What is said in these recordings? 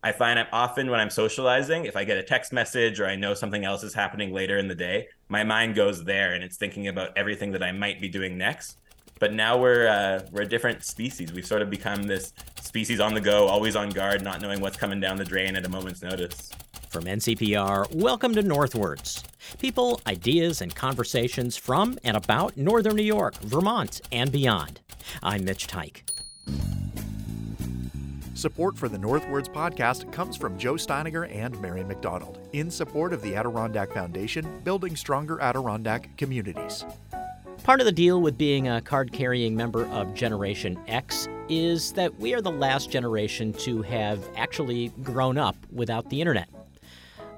I find I'm often when I'm socializing, if I get a text message or I know something else is happening later in the day, my mind goes there and it's thinking about everything that I might be doing next. But now we're uh, we're a different species. We've sort of become this species on the go, always on guard, not knowing what's coming down the drain at a moment's notice. From NCPR, welcome to Northwards. People, ideas, and conversations from and about Northern New York, Vermont, and beyond. I'm Mitch Teich. Support for the Northwards podcast comes from Joe Steiniger and Marion McDonald in support of the Adirondack Foundation, building stronger Adirondack communities. Part of the deal with being a card carrying member of Generation X is that we are the last generation to have actually grown up without the internet.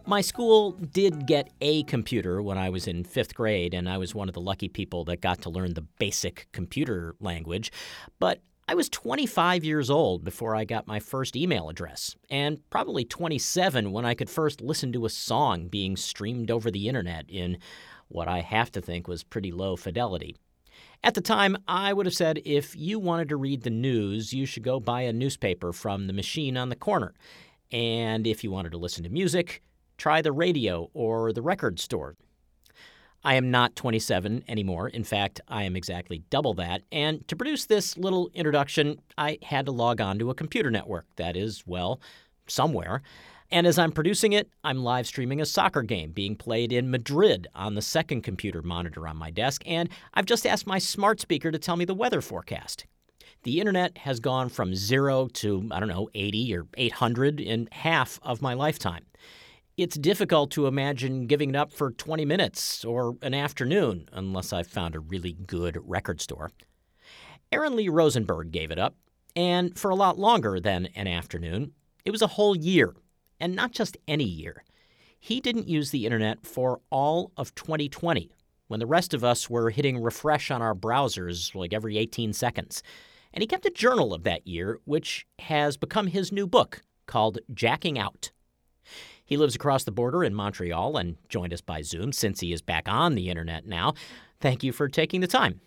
My school did get a computer when I was in fifth grade, and I was one of the lucky people that got to learn the basic computer language. But I was 25 years old before I got my first email address, and probably 27 when I could first listen to a song being streamed over the internet in what I have to think was pretty low fidelity. At the time, I would have said if you wanted to read the news, you should go buy a newspaper from the machine on the corner. And if you wanted to listen to music, try the radio or the record store. I am not 27 anymore. In fact, I am exactly double that. And to produce this little introduction, I had to log on to a computer network that is, well, somewhere. And as I'm producing it, I'm live streaming a soccer game being played in Madrid on the second computer monitor on my desk, and I've just asked my smart speaker to tell me the weather forecast. The internet has gone from zero to, I don't know, 80 or 800 in half of my lifetime it's difficult to imagine giving it up for 20 minutes or an afternoon unless I've found a really good record store. Aron Lee Rosenberg gave it up, and for a lot longer than an afternoon. It was a whole year, and not just any year. He didn't use the internet for all of 2020, when the rest of us were hitting refresh on our browsers like every 18 seconds. And he kept a journal of that year, which has become his new book called Jacking Out. He lives across the border in Montreal and joined us by Zoom since he is back on the internet now. Thank you for taking the time.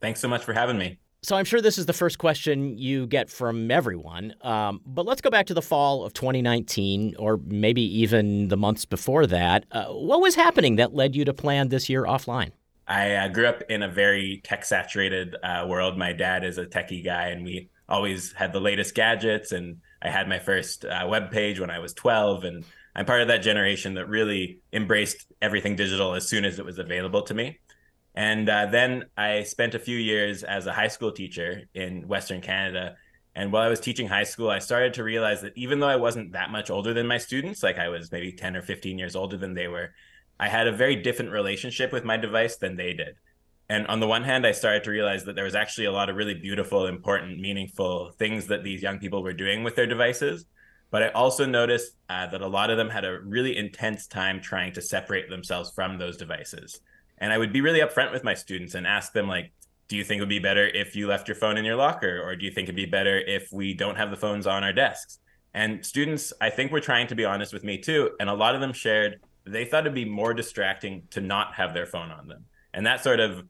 Thanks so much for having me. So I'm sure this is the first question you get from everyone, um, but let's go back to the fall of 2019, or maybe even the months before that. Uh, what was happening that led you to plan this year offline? I uh, grew up in a very tech saturated uh, world. My dad is a techie guy, and we always had the latest gadgets. And I had my first uh, web page when I was 12, and I'm part of that generation that really embraced everything digital as soon as it was available to me. And uh, then I spent a few years as a high school teacher in Western Canada. And while I was teaching high school, I started to realize that even though I wasn't that much older than my students, like I was maybe 10 or 15 years older than they were, I had a very different relationship with my device than they did. And on the one hand, I started to realize that there was actually a lot of really beautiful, important, meaningful things that these young people were doing with their devices. But I also noticed uh, that a lot of them had a really intense time trying to separate themselves from those devices. And I would be really upfront with my students and ask them, like, do you think it would be better if you left your phone in your locker? Or do you think it'd be better if we don't have the phones on our desks? And students, I think, were trying to be honest with me too. And a lot of them shared they thought it'd be more distracting to not have their phone on them. And that sort of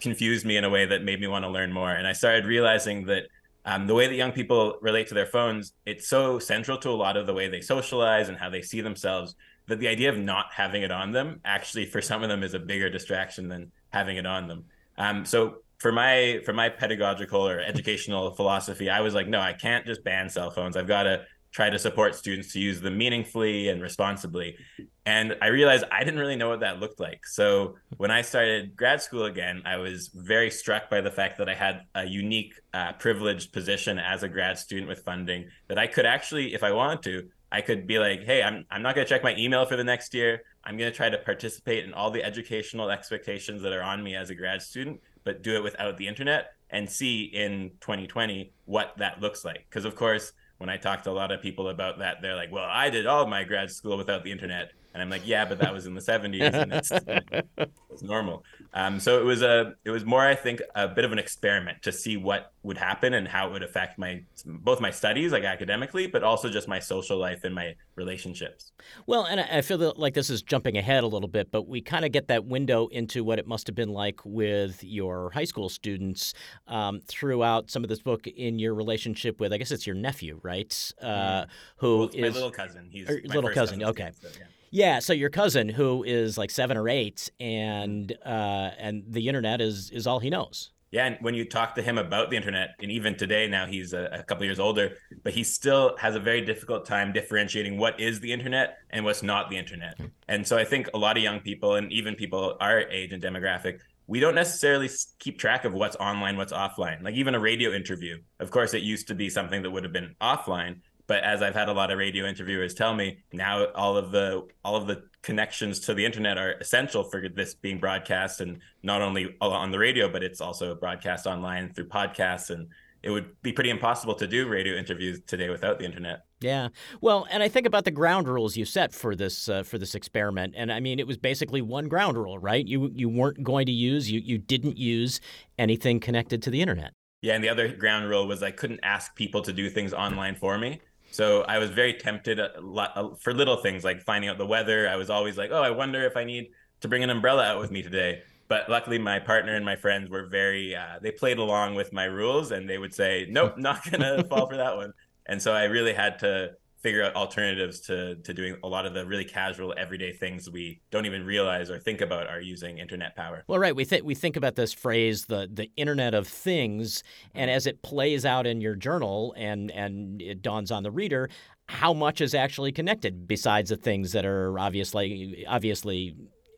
confused me in a way that made me want to learn more. And I started realizing that um, the way that young people relate to their phones, it's so central to a lot of the way they socialize and how they see themselves that the idea of not having it on them actually for some of them is a bigger distraction than having it on them. Um, so for my for my pedagogical or educational philosophy, I was like, no, I can't just ban cell phones. I've got to try to support students to use them meaningfully and responsibly. And I realized I didn't really know what that looked like. So when I started grad school again, I was very struck by the fact that I had a unique, uh, privileged position as a grad student with funding that I could actually, if I wanted to, I could be like, hey, I'm, I'm not going to check my email for the next year. I'm going to try to participate in all the educational expectations that are on me as a grad student, but do it without the internet and see in 2020 what that looks like. Because, of course, when I talk to a lot of people about that, they're like, well, I did all my grad school without the internet. And I'm like, yeah, but that was in the 70s and it's, it's normal. Um, so it was a, it was more, I think, a bit of an experiment to see what would happen and how it would affect my, both my studies, like academically, but also just my social life and my relationships. Well, and I feel like this is jumping ahead a little bit, but we kind of get that window into what it must have been like with your high school students um, throughout some of this book in your relationship with, I guess it's your nephew, right? Uh, mm-hmm. who well, is my little cousin. He's little cousin. cousin. Okay. So, yeah. Yeah, so your cousin who is like seven or eight, and uh, and the internet is is all he knows. Yeah, and when you talk to him about the internet, and even today, now he's a, a couple years older, but he still has a very difficult time differentiating what is the internet and what's not the internet. And so I think a lot of young people, and even people our age and demographic, we don't necessarily keep track of what's online, what's offline. Like even a radio interview, of course, it used to be something that would have been offline, but as I've had a lot of radio interviewers tell me, now all of the all of the connections to the internet are essential for this being broadcast and not only on the radio, but it's also broadcast online through podcasts and it would be pretty impossible to do radio interviews today without the internet. Yeah, well, and I think about the ground rules you set for this uh, for this experiment, and I mean, it was basically one ground rule, right? You you weren't going to use you you didn't use anything connected to the internet. Yeah, and the other ground rule was I couldn't ask people to do things online for me. So I was very tempted lot, for little things like finding out the weather. I was always like, oh, I wonder if I need to bring an umbrella out with me today. But luckily, my partner and my friends were very, uh, they played along with my rules and they would say, nope, not going to fall for that one. And so I really had to figure out alternatives to to doing a lot of the really casual everyday things we don't even realize or think about are using internet power. Well, right, we think we think about this phrase the the Internet of Things, and mm-hmm. as it plays out in your journal and and it dawns on the reader. How much is actually connected besides the things that are obviously obviously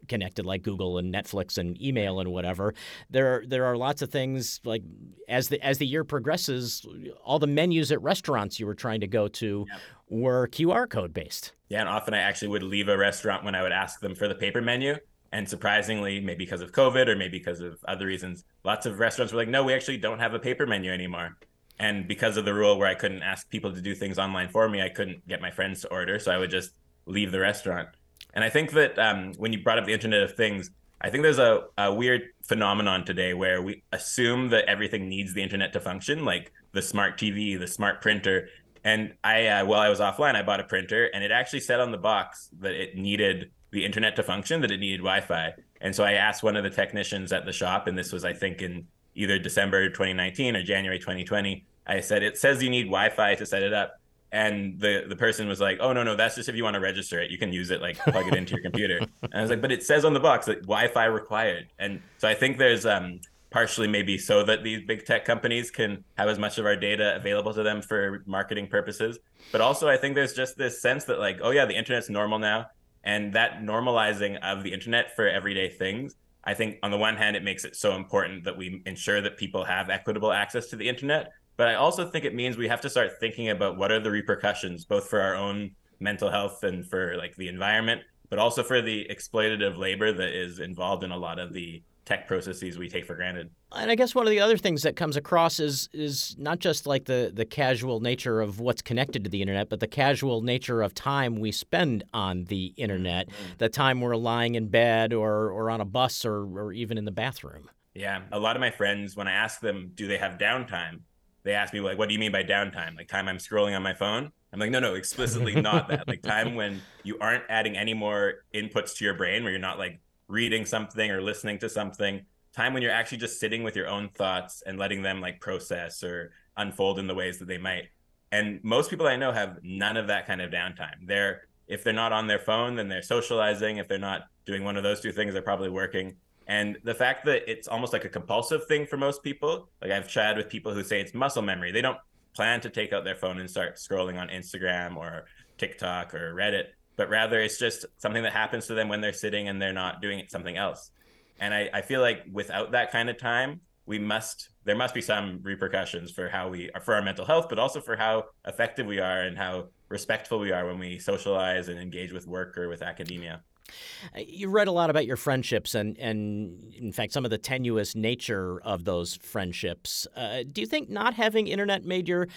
connected like Google and Netflix and email and whatever. There are, there are lots of things like as the as the year progresses, all the menus at restaurants you were trying to go to yep. Were QR code based. Yeah, and often I actually would leave a restaurant when I would ask them for the paper menu. And surprisingly, maybe because of COVID or maybe because of other reasons, lots of restaurants were like, no, we actually don't have a paper menu anymore. And because of the rule where I couldn't ask people to do things online for me, I couldn't get my friends to order. So I would just leave the restaurant. And I think that um, when you brought up the Internet of Things, I think there's a, a weird phenomenon today where we assume that everything needs the internet to function, like the smart TV, the smart printer. And I, uh, while I was offline, I bought a printer, and it actually said on the box that it needed the internet to function, that it needed Wi-Fi. And so I asked one of the technicians at the shop, and this was, I think, in either December 2019 or January 2020. I said, "It says you need Wi-Fi to set it up." and the the person was like, "Oh no, no, that's just if you want to register it. You can use it, like plug it into your computer." And I was like, "But it says on the box that Wi-Fi required." And so I think there's um, partially maybe so that these big tech companies can have as much of our data available to them for marketing purposes, but also I think there's just this sense that like, oh yeah, the internet's normal now, and that normalizing of the internet for everyday things. I think on the one hand, it makes it so important that we ensure that people have equitable access to the internet, but I also think it means we have to start thinking about what are the repercussions, both for our own mental health and for like the environment, but also for the exploitative labor that is involved in a lot of the tech processes we take for granted. And I guess one of the other things that comes across is is not just like the the casual nature of what's connected to the internet, but the casual nature of time we spend on the internet, mm-hmm. the time we're lying in bed or or on a bus or or even in the bathroom. Yeah, a lot of my friends when I ask them do they have downtime, they ask me like, what do you mean by downtime? Like time I'm scrolling on my phone? I'm like, no, no, explicitly not that. Like time when you aren't adding any more inputs to your brain, where you're not like reading something or listening to something. Time when you're actually just sitting with your own thoughts and letting them like process or unfold in the ways that they might. And most people I know have none of that kind of downtime. They're if they're not on their phone, then they're socializing. If they're not doing one of those two things, they're probably working. And the fact that it's almost like a compulsive thing for most people, like I've chatted with people who say it's muscle memory. They don't plan to take out their phone and start scrolling on Instagram or TikTok or Reddit, but rather it's just something that happens to them when they're sitting and they're not doing something else. And I, I feel like without that kind of time, we must there must be some repercussions for how we are for our mental health, but also for how effective we are and how respectful we are when we socialize and engage with work or with academia. You read a lot about your friendships and, and in fact, some of the tenuous nature of those friendships. Uh, do you think not having internet made your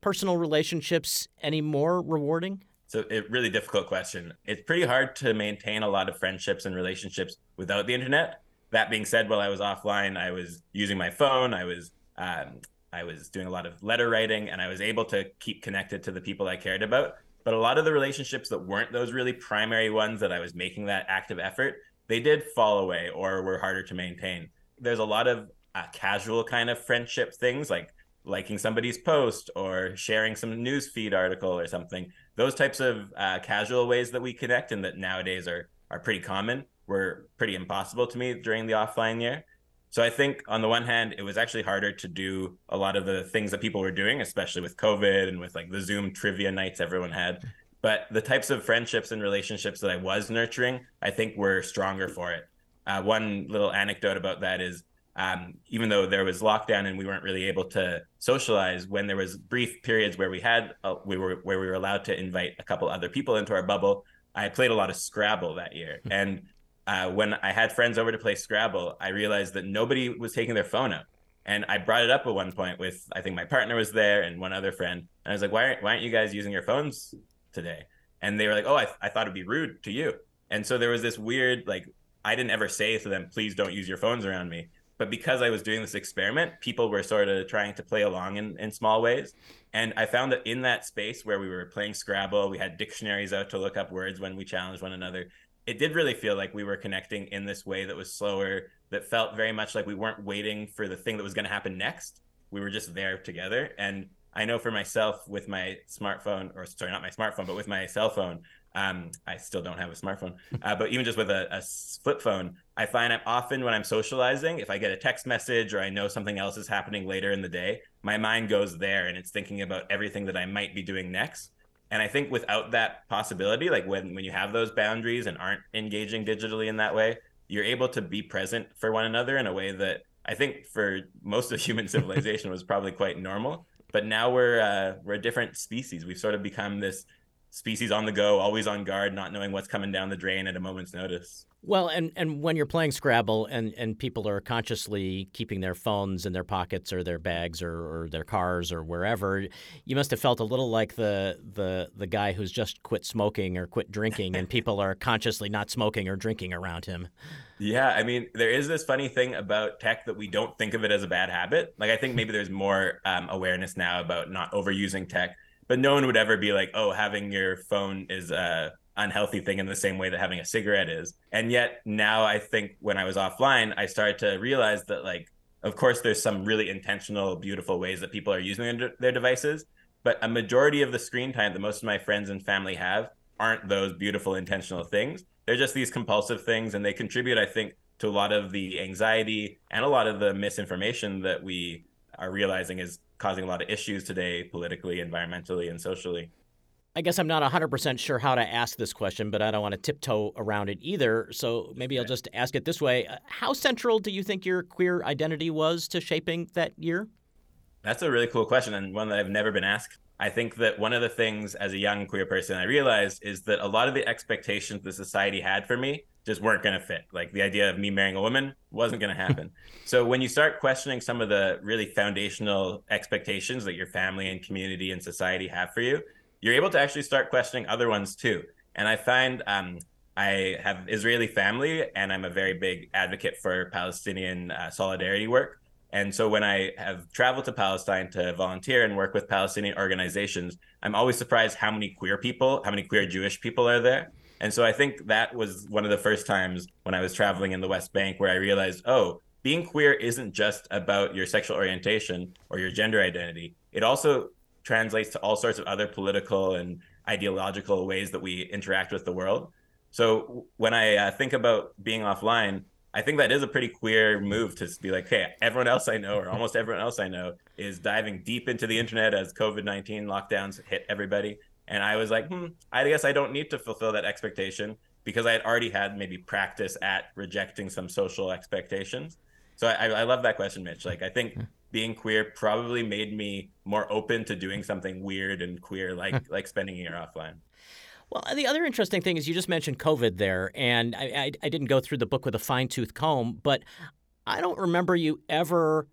personal relationships any more rewarding? So a really difficult question. It's pretty hard to maintain a lot of friendships and relationships without the internet. That being said, while I was offline, I was using my phone. I was um, I was doing a lot of letter writing, and I was able to keep connected to the people I cared about. But a lot of the relationships that weren't those really primary ones that I was making that active effort, they did fall away or were harder to maintain. There's a lot of uh, casual kind of friendship things like liking somebody's post or sharing some news feed article or something. Those types of uh, casual ways that we connect and that nowadays are are pretty common were pretty impossible to me during the offline year. So I think on the one hand, it was actually harder to do a lot of the things that people were doing, especially with COVID and with like the Zoom trivia nights everyone had. But the types of friendships and relationships that I was nurturing, I think were stronger for it. Uh, one little anecdote about that is um, even though there was lockdown and we weren't really able to socialize when there was brief periods where we had uh, we were where we were allowed to invite a couple other people into our bubble i played a lot of scrabble that year. Hmm. and uh, when i had friends over to play scrabble i realized that nobody was taking their phone out and i brought it up at one point with i think my partner was there and one other friend. And i was like why aren't, why aren't you guys using your phones today? And they were like oh I, I thought it'd be rude to you. And so there was this weird like i didn't ever say to them please don't use your phones around me but because I was doing this experiment, people were sort of trying to play along in, in small ways. And I found that in that space where we were playing Scrabble, we had dictionaries out to look up words when we challenged one another. It did really feel like we were connecting in this way that was slower, that felt very much like we weren't waiting for the thing that was going to happen next. We were just there together. And I know for myself with my smartphone, or sorry, not my smartphone, but with my cell phone, um, I still don't have a smartphone, uh, but even just with a, a, flip phone, I find I'm often when I'm socializing, if I get a text message or I know something else is happening later in the day, my mind goes there and it's thinking about everything that I might be doing next. And I think without that possibility, like when when you have those boundaries and aren't engaging digitally in that way, you're able to be present for one another in a way that I think for most of human civilization was probably quite normal. But now we're uh, we're a different species. We've sort of become this species on the go, always on guard, not knowing what's coming down the drain at a moment's notice. Well, and, and when you're playing Scrabble and, and people are consciously keeping their phones in their pockets or their bags or, or their cars or wherever, you must have felt a little like the, the, the guy who's just quit smoking or quit drinking and people are consciously not smoking or drinking around him. Yeah, I mean, there is this funny thing about tech that we don't think of it as a bad habit. Like, I think maybe there's more um, awareness now about not overusing tech but no one would ever be like, oh, having your phone is a unhealthy thing in the same way that having a cigarette is. And yet now I think when I was offline, I started to realize that like, of course, there's some really intentional, beautiful ways that people are using their devices, but a majority of the screen time that most of my friends and family have aren't those beautiful, intentional things. They're just these compulsive things, and they contribute, I think, to a lot of the anxiety and a lot of the misinformation that we are realizing is causing a lot of issues today, politically, environmentally, and socially. I guess I'm not 100% sure how to ask this question, but I don't want to tiptoe around it either. So maybe I'll just ask it this way. Uh, how central do you think your queer identity was to shaping that year? That's a really cool question and one that I've never been asked. I think that one of the things as a young queer person I realized is that a lot of the expectations the society had for me just weren't going to fit. Like the idea of me marrying a woman wasn't going to happen. so when you start questioning some of the really foundational expectations that your family and community and society have for you, you're able to actually start questioning other ones too. And I find um, I have Israeli family, and I'm a very big advocate for Palestinian uh, solidarity work. And so when I have traveled to Palestine to volunteer and work with Palestinian organizations, I'm always surprised how many queer people, how many queer Jewish people are there. And so I think that was one of the first times when I was traveling in the West Bank where I realized, oh, being queer isn't just about your sexual orientation or your gender identity. It also translates to all sorts of other political and ideological ways that we interact with the world. So when I uh, think about being offline, I think that is a pretty queer move to be like, hey, everyone else I know, or almost everyone else I know, is diving deep into the internet as COVID 19 lockdowns hit everybody. And I was like, hmm, I guess I don't need to fulfill that expectation because I had already had maybe practice at rejecting some social expectations. So I, I love that question, Mitch. Like, I think being queer probably made me more open to doing something weird and queer, like like spending a year offline. Well, the other interesting thing is you just mentioned COVID there, and I, I, I didn't go through the book with a fine tooth comb, but I don't remember you ever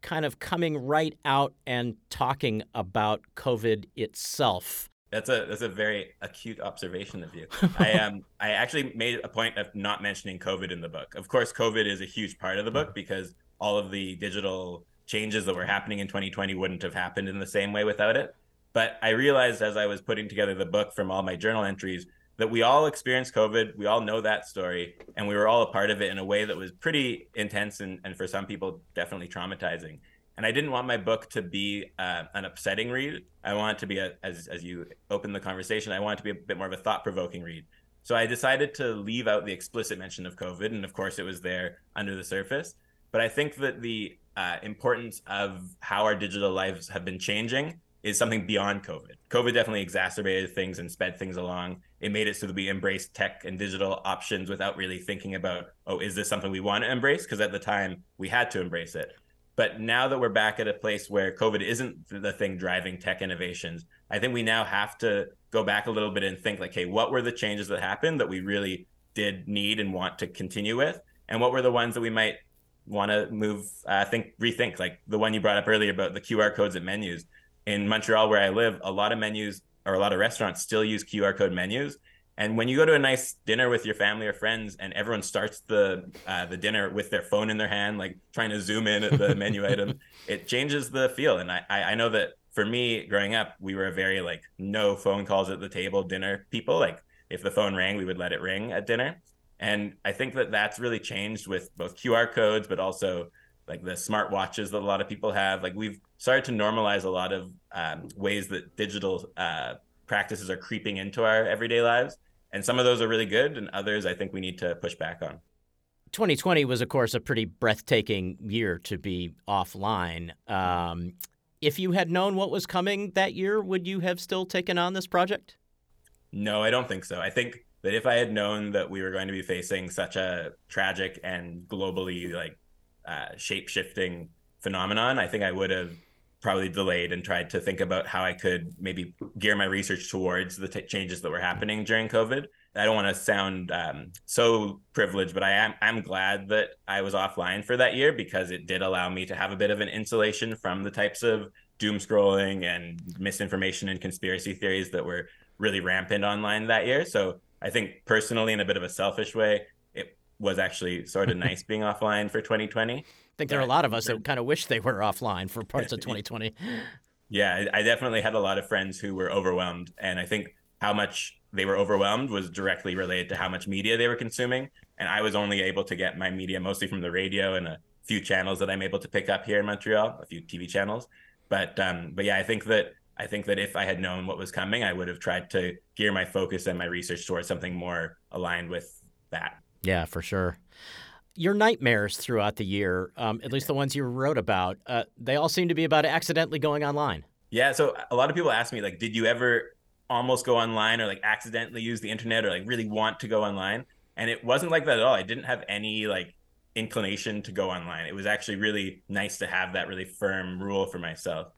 kind of coming right out and talking about COVID itself That's a that's a very acute observation of you. I um I actually made a point of not mentioning COVID in the book. Of course, COVID is a huge part of the book because all of the digital changes that were happening in 2020 wouldn't have happened in the same way without it. But I realized as I was putting together the book from all my journal entries that we all experienced COVID. We all know that story, and we were all a part of it in a way that was pretty intense and, and for some people, definitely traumatizing and I didn't want my book to be uh, an upsetting read. I want it to be a, as as you open the conversation, I want it to be a bit more of a thought provoking read. So I decided to leave out the explicit mention of COVID, and of course it was there under the surface. But I think that the uh, importance of how our digital lives have been changing is something beyond COVID. COVID definitely exacerbated things and sped things along. It made it so that we embraced tech and digital options without really thinking about, oh, is this something we want to embrace? Because at the time we had to embrace it. But now that we're back at a place where COVID isn't the thing driving tech innovations, I think we now have to go back a little bit and think like, hey, what were the changes that happened that we really did need and want to continue with? And what were the ones that we might want to move, uh, think, rethink? Like the one you brought up earlier about the QR codes at menus. In Montreal, where I live, a lot of menus or a lot of restaurants still use QR code menus. And when you go to a nice dinner with your family or friends, and everyone starts the uh, the dinner with their phone in their hand, like trying to zoom in at the menu item, it changes the feel. And I I know that for me, growing up, we were a very like no phone calls at the table dinner people. Like if the phone rang, we would let it ring at dinner. And I think that that's really changed with both QR codes, but also like the smart watches that a lot of people have. Like we've started to normalize a lot of um, ways that digital uh, practices are creeping into our everyday lives. And some of those are really good, and others I think we need to push back on. 2020 was, of course, a pretty breathtaking year to be offline. Um, if you had known what was coming that year, would you have still taken on this project? No, I don't think so. I think that if I had known that we were going to be facing such a tragic and globally like uh, shape shifting phenomenon, I think I would have probably delayed and tried to think about how I could maybe gear my research towards the t- changes that were happening during COVID. I don't want to sound um, so privileged, but I am I'm glad that I was offline for that year because it did allow me to have a bit of an insulation from the types of doom scrolling and misinformation and conspiracy theories that were really rampant online that year. So I think personally, in a bit of a selfish way, it was actually sort of nice being offline for 2020 think there are a lot of us that kind of wish they were offline for parts of 2020. Yeah, I definitely had a lot of friends who were overwhelmed. And I think how much they were overwhelmed was directly related to how much media they were consuming. And I was only able to get my media mostly from the radio and a few channels that I'm able to pick up here in Montreal, a few TV channels. But um, but yeah, I think that I think that if I had known what was coming, I would have tried to gear my focus and my research towards something more aligned with that. Yeah, for sure your nightmares throughout the year, um, at least the ones you wrote about, uh, they all seem to be about accidentally going online. Yeah. So a lot of people ask me, like, did you ever almost go online or like accidentally use the internet or like really want to go online? And it wasn't like that at all. I didn't have any like inclination to go online. It was actually really nice to have that really firm rule for myself.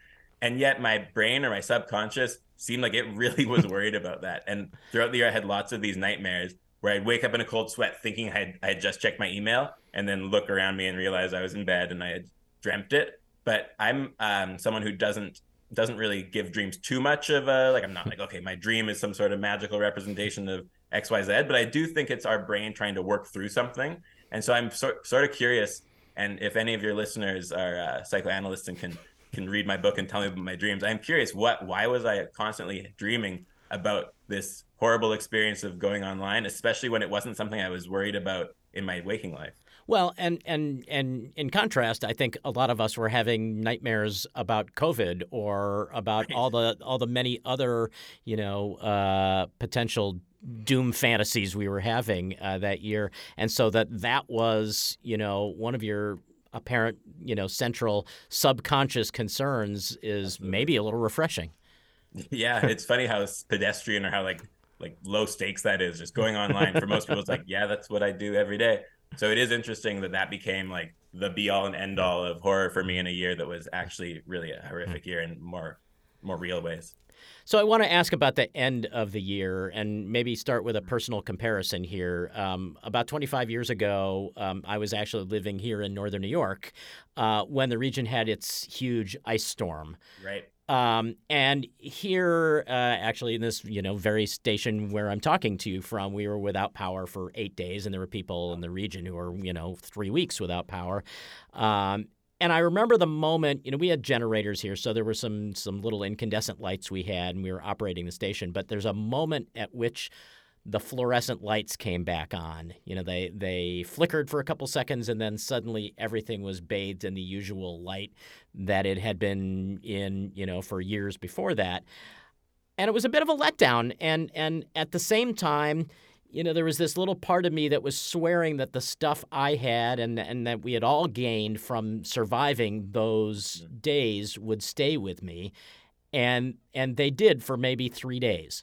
And yet my brain or my subconscious seemed like it really was worried about that. And throughout the year, I had lots of these nightmares where I'd wake up in a cold sweat thinking I had, I had just checked my email and then look around me and realize I was in bed and I had dreamt it. But I'm um, someone who doesn't doesn't really give dreams too much of a like I'm not like okay my dream is some sort of magical representation of XYZ but I do think it's our brain trying to work through something and so I'm so, sort of curious and if any of your listeners are uh, psychoanalysts and can can read my book and tell me about my dreams I'm curious what why was I constantly dreaming about this horrible experience of going online, especially when it wasn't something I was worried about in my waking life. Well, and and and in contrast, I think a lot of us were having nightmares about COVID or about all the all the many other you know uh, potential doom fantasies we were having uh, that year, and so that that was you know one of your apparent you know central subconscious concerns is maybe a little refreshing. Yeah, it's funny how pedestrian or how like like low stakes that is. Just going online for most people, it's like, yeah, that's what I do every day. So it is interesting that that became like the be all and end all of horror for me in a year that was actually really a horrific year in more more real ways. So I want to ask about the end of the year and maybe start with a personal comparison here. Um, about 25 years ago, um, I was actually living here in northern New York uh, when the region had its huge ice storm. Right. Um, and here, uh, actually, in this you know very station where I'm talking to you from, we were without power for eight days, and there were people in the region who were you know three weeks without power. Um, and I remember the moment, you know, we had generators here, so there were some some little incandescent lights we had, and we were operating the station. But there's a moment at which the fluorescent lights came back on. You know, they they flickered for a couple seconds and then suddenly everything was bathed in the usual light that it had been in, you know, for years before that. And it was a bit of a letdown and and at the same time, you know, there was this little part of me that was swearing that the stuff I had and and that we had all gained from surviving those mm-hmm. days would stay with me and and they did for maybe three days.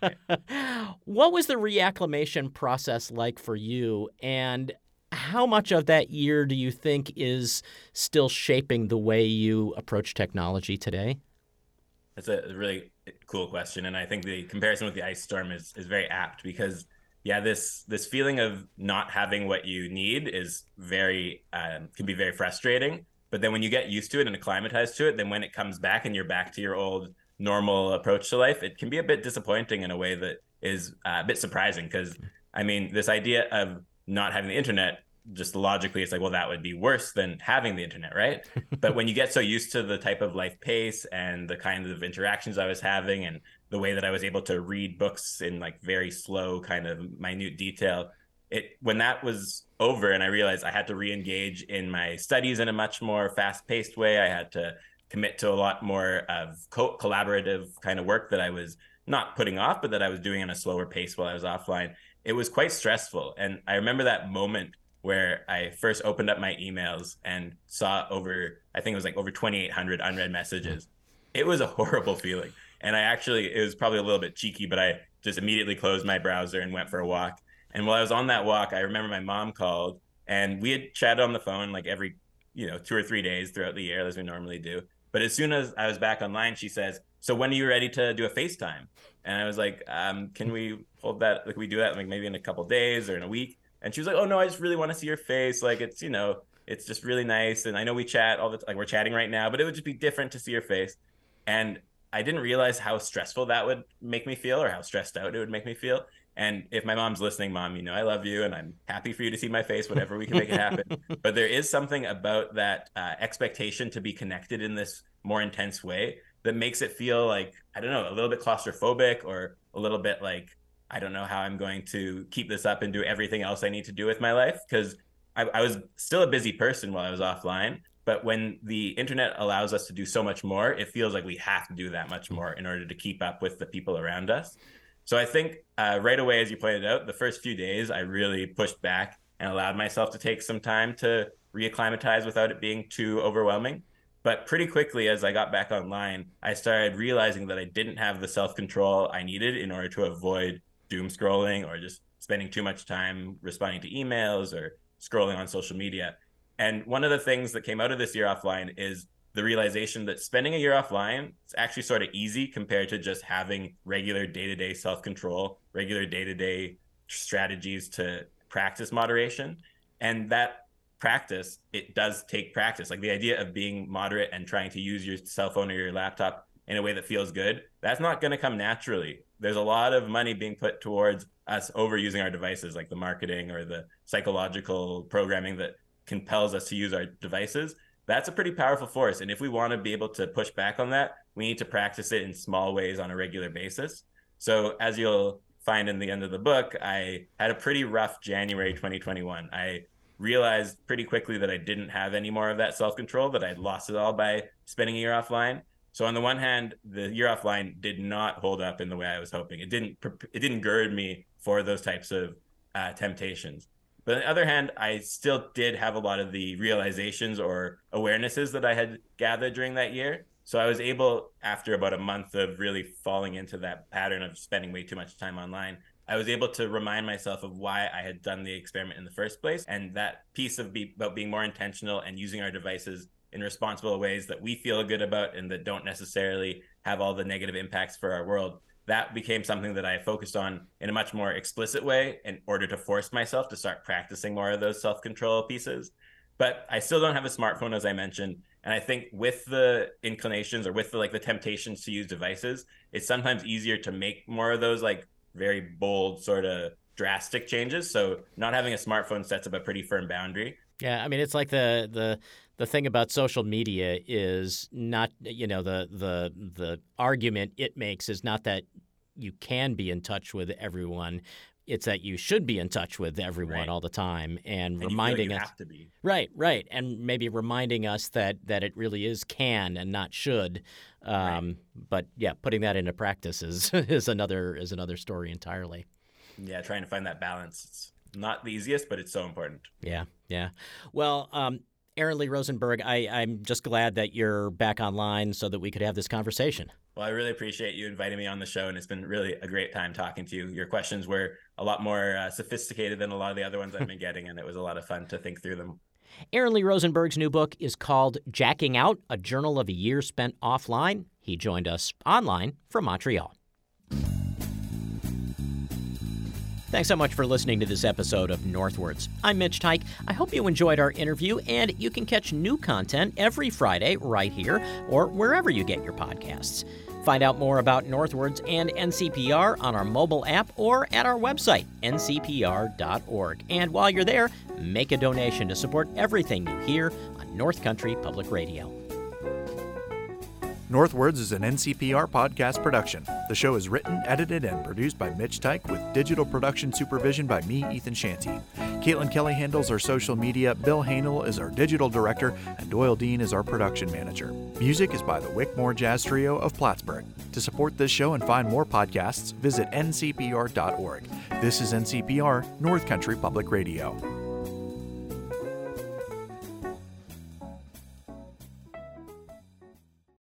what was the reacclimation process like for you, and how much of that year do you think is still shaping the way you approach technology today? That's a really cool question, and I think the comparison with the ice storm is is very apt because yeah, this this feeling of not having what you need is very um, can be very frustrating but then when you get used to it and acclimatized to it, then when it comes back and you're back to your old normal approach to life, it can be a bit disappointing in a way that is uh, a bit surprising. Because I mean, this idea of not having the internet, just logically, it's like, well, that would be worse than having the internet, right? but when you get so used to the type of life pace and the kind of interactions I was having and the way that I was able to read books in like very slow, kind of minute detail, it when that was over and I realized I had to re-engage in my studies in a much more fast-paced way. I had to commit to a lot more of co- collaborative kind of work that I was not putting off, but that I was doing in a slower pace while I was offline. It was quite stressful, and I remember that moment where I first opened up my emails and saw over I think it was like over 2,800 unread messages. It was a horrible feeling, and I actually it was probably a little bit cheeky, but I just immediately closed my browser and went for a walk and while I was on that walk, I remember my mom called and we had chatted on the phone like every, you know, two or three days throughout the year as we normally do. But as soon as I was back online, she says, "So when are you ready to do a FaceTime?" And I was like, um, "Can we hold that? Like we do that like maybe in a couple days or in a week?" And she was like, "Oh no, I just really want to see your face. Like it's you know, it's just really nice. And I know we chat all the like we're chatting right now, but it would just be different to see your face." And I didn't realize how stressful that would make me feel or how stressed out it would make me feel. And if my mom's listening, mom, you know, I love you and I'm happy for you to see my face, whatever we can make it happen. but there is something about that uh, expectation to be connected in this more intense way that makes it feel like, I don't know, a little bit claustrophobic or a little bit like, I don't know how I'm going to keep this up and do everything else I need to do with my life. Because I, I was still a busy person while I was offline. But when the internet allows us to do so much more, it feels like we have to do that much more in order to keep up with the people around us. So I think uh, right away, as you pointed out, the first few days I really pushed back and allowed myself to take some time to reacclimatize without it being too overwhelming. But pretty quickly, as I got back online, I started realizing that I didn't have the self control I needed in order to avoid doom scrolling or just spending too much time responding to emails or scrolling on social media. And one of the things that came out of this year offline is the realization that spending a year offline is actually sort of easy compared to just having regular day-to-day self-control regular day-to-day strategies to practice moderation. And that practice it does take practice. Like the idea of being moderate and trying to use your cell phone or your laptop in a way that feels good that's not going to come naturally. There's a lot of money being put towards us overusing our devices like the marketing or the psychological programming that compels us to use our devices that's a pretty powerful force. And if we want to be able to push back on that, we need to practice it in small ways on a regular basis. So, as you'll find in the end of the book, I had a pretty rough January 2021. I realized pretty quickly that I didn't have any more of that self control, that I'd lost it all by spending a year offline. So on the one hand, the year offline did not hold up in the way I was hoping. It didn't. It didn't gird me for those types of uh, temptations. But on the other hand, I still did have a lot of the realizations or awarenesses that I had gathered during that year. So I was able, after about a month of really falling into that pattern of spending way too much time online, I was able to remind myself of why I had done the experiment in the first place. And that piece of be, about being more intentional and using our devices in responsible ways that we feel good about and that don't necessarily have all the negative impacts for our world that became something that I focused on in a much more explicit way in order to force myself to start practicing more of those self control pieces. But I still don't have a smartphone, as I mentioned. And I think with the inclinations or with the like the temptations to use devices, it's sometimes easier to make more of those like very bold sort of drastic changes. So not having a smartphone sets up a pretty firm boundary. Yeah, I mean it's like the the the thing about social media is not you know the the the argument it makes is not that you can be in touch with everyone it's that you should be in touch with everyone Right. all the time and, And you reminding you us to be. right right and maybe reminding us that that it really is can and not should um, but yeah putting that into practice is is another is another story entirely Yeah, trying to find that balance. It's not the easiest, but it's so important. Yeah, yeah. Well, um, Aron Lee Rosenberg, I, I'm just glad that you're back online so that we could have this conversation. Well, I really appreciate you inviting me on the show, and it's been really a great time talking to you. Your questions were a lot more uh, sophisticated than a lot of the other ones I've been getting, and it was a lot of fun to think through them. Aron Lee Rosenberg's new book is called Jacking Out A Journal of a Year Spent Offline. He joined us online from Montreal. Thanks so much for listening to this episode of Northwards. I'm Mitch Teich. I hope you enjoyed our interview, and you can catch new content every Friday right here or wherever you get your podcasts. Find out more about Northwards and NCPR on our mobile app or at our website, ncpr.org. And while you're there, make a donation to support everything you hear on North Country Public Radio. Northwards is an NCPR podcast production. The show is written, edited, and produced by Mitch Teich with digital production supervision by me, Ethan Shanty. Caitlin Kelly handles our social media, Bill Hanel is our digital director, and Doyle Dean is our production manager. Music is by the Wickmore Jazz Trio of Plattsburgh. To support this show and find more podcasts, visit ncpr.org. This is NCPR, North Country Public Radio.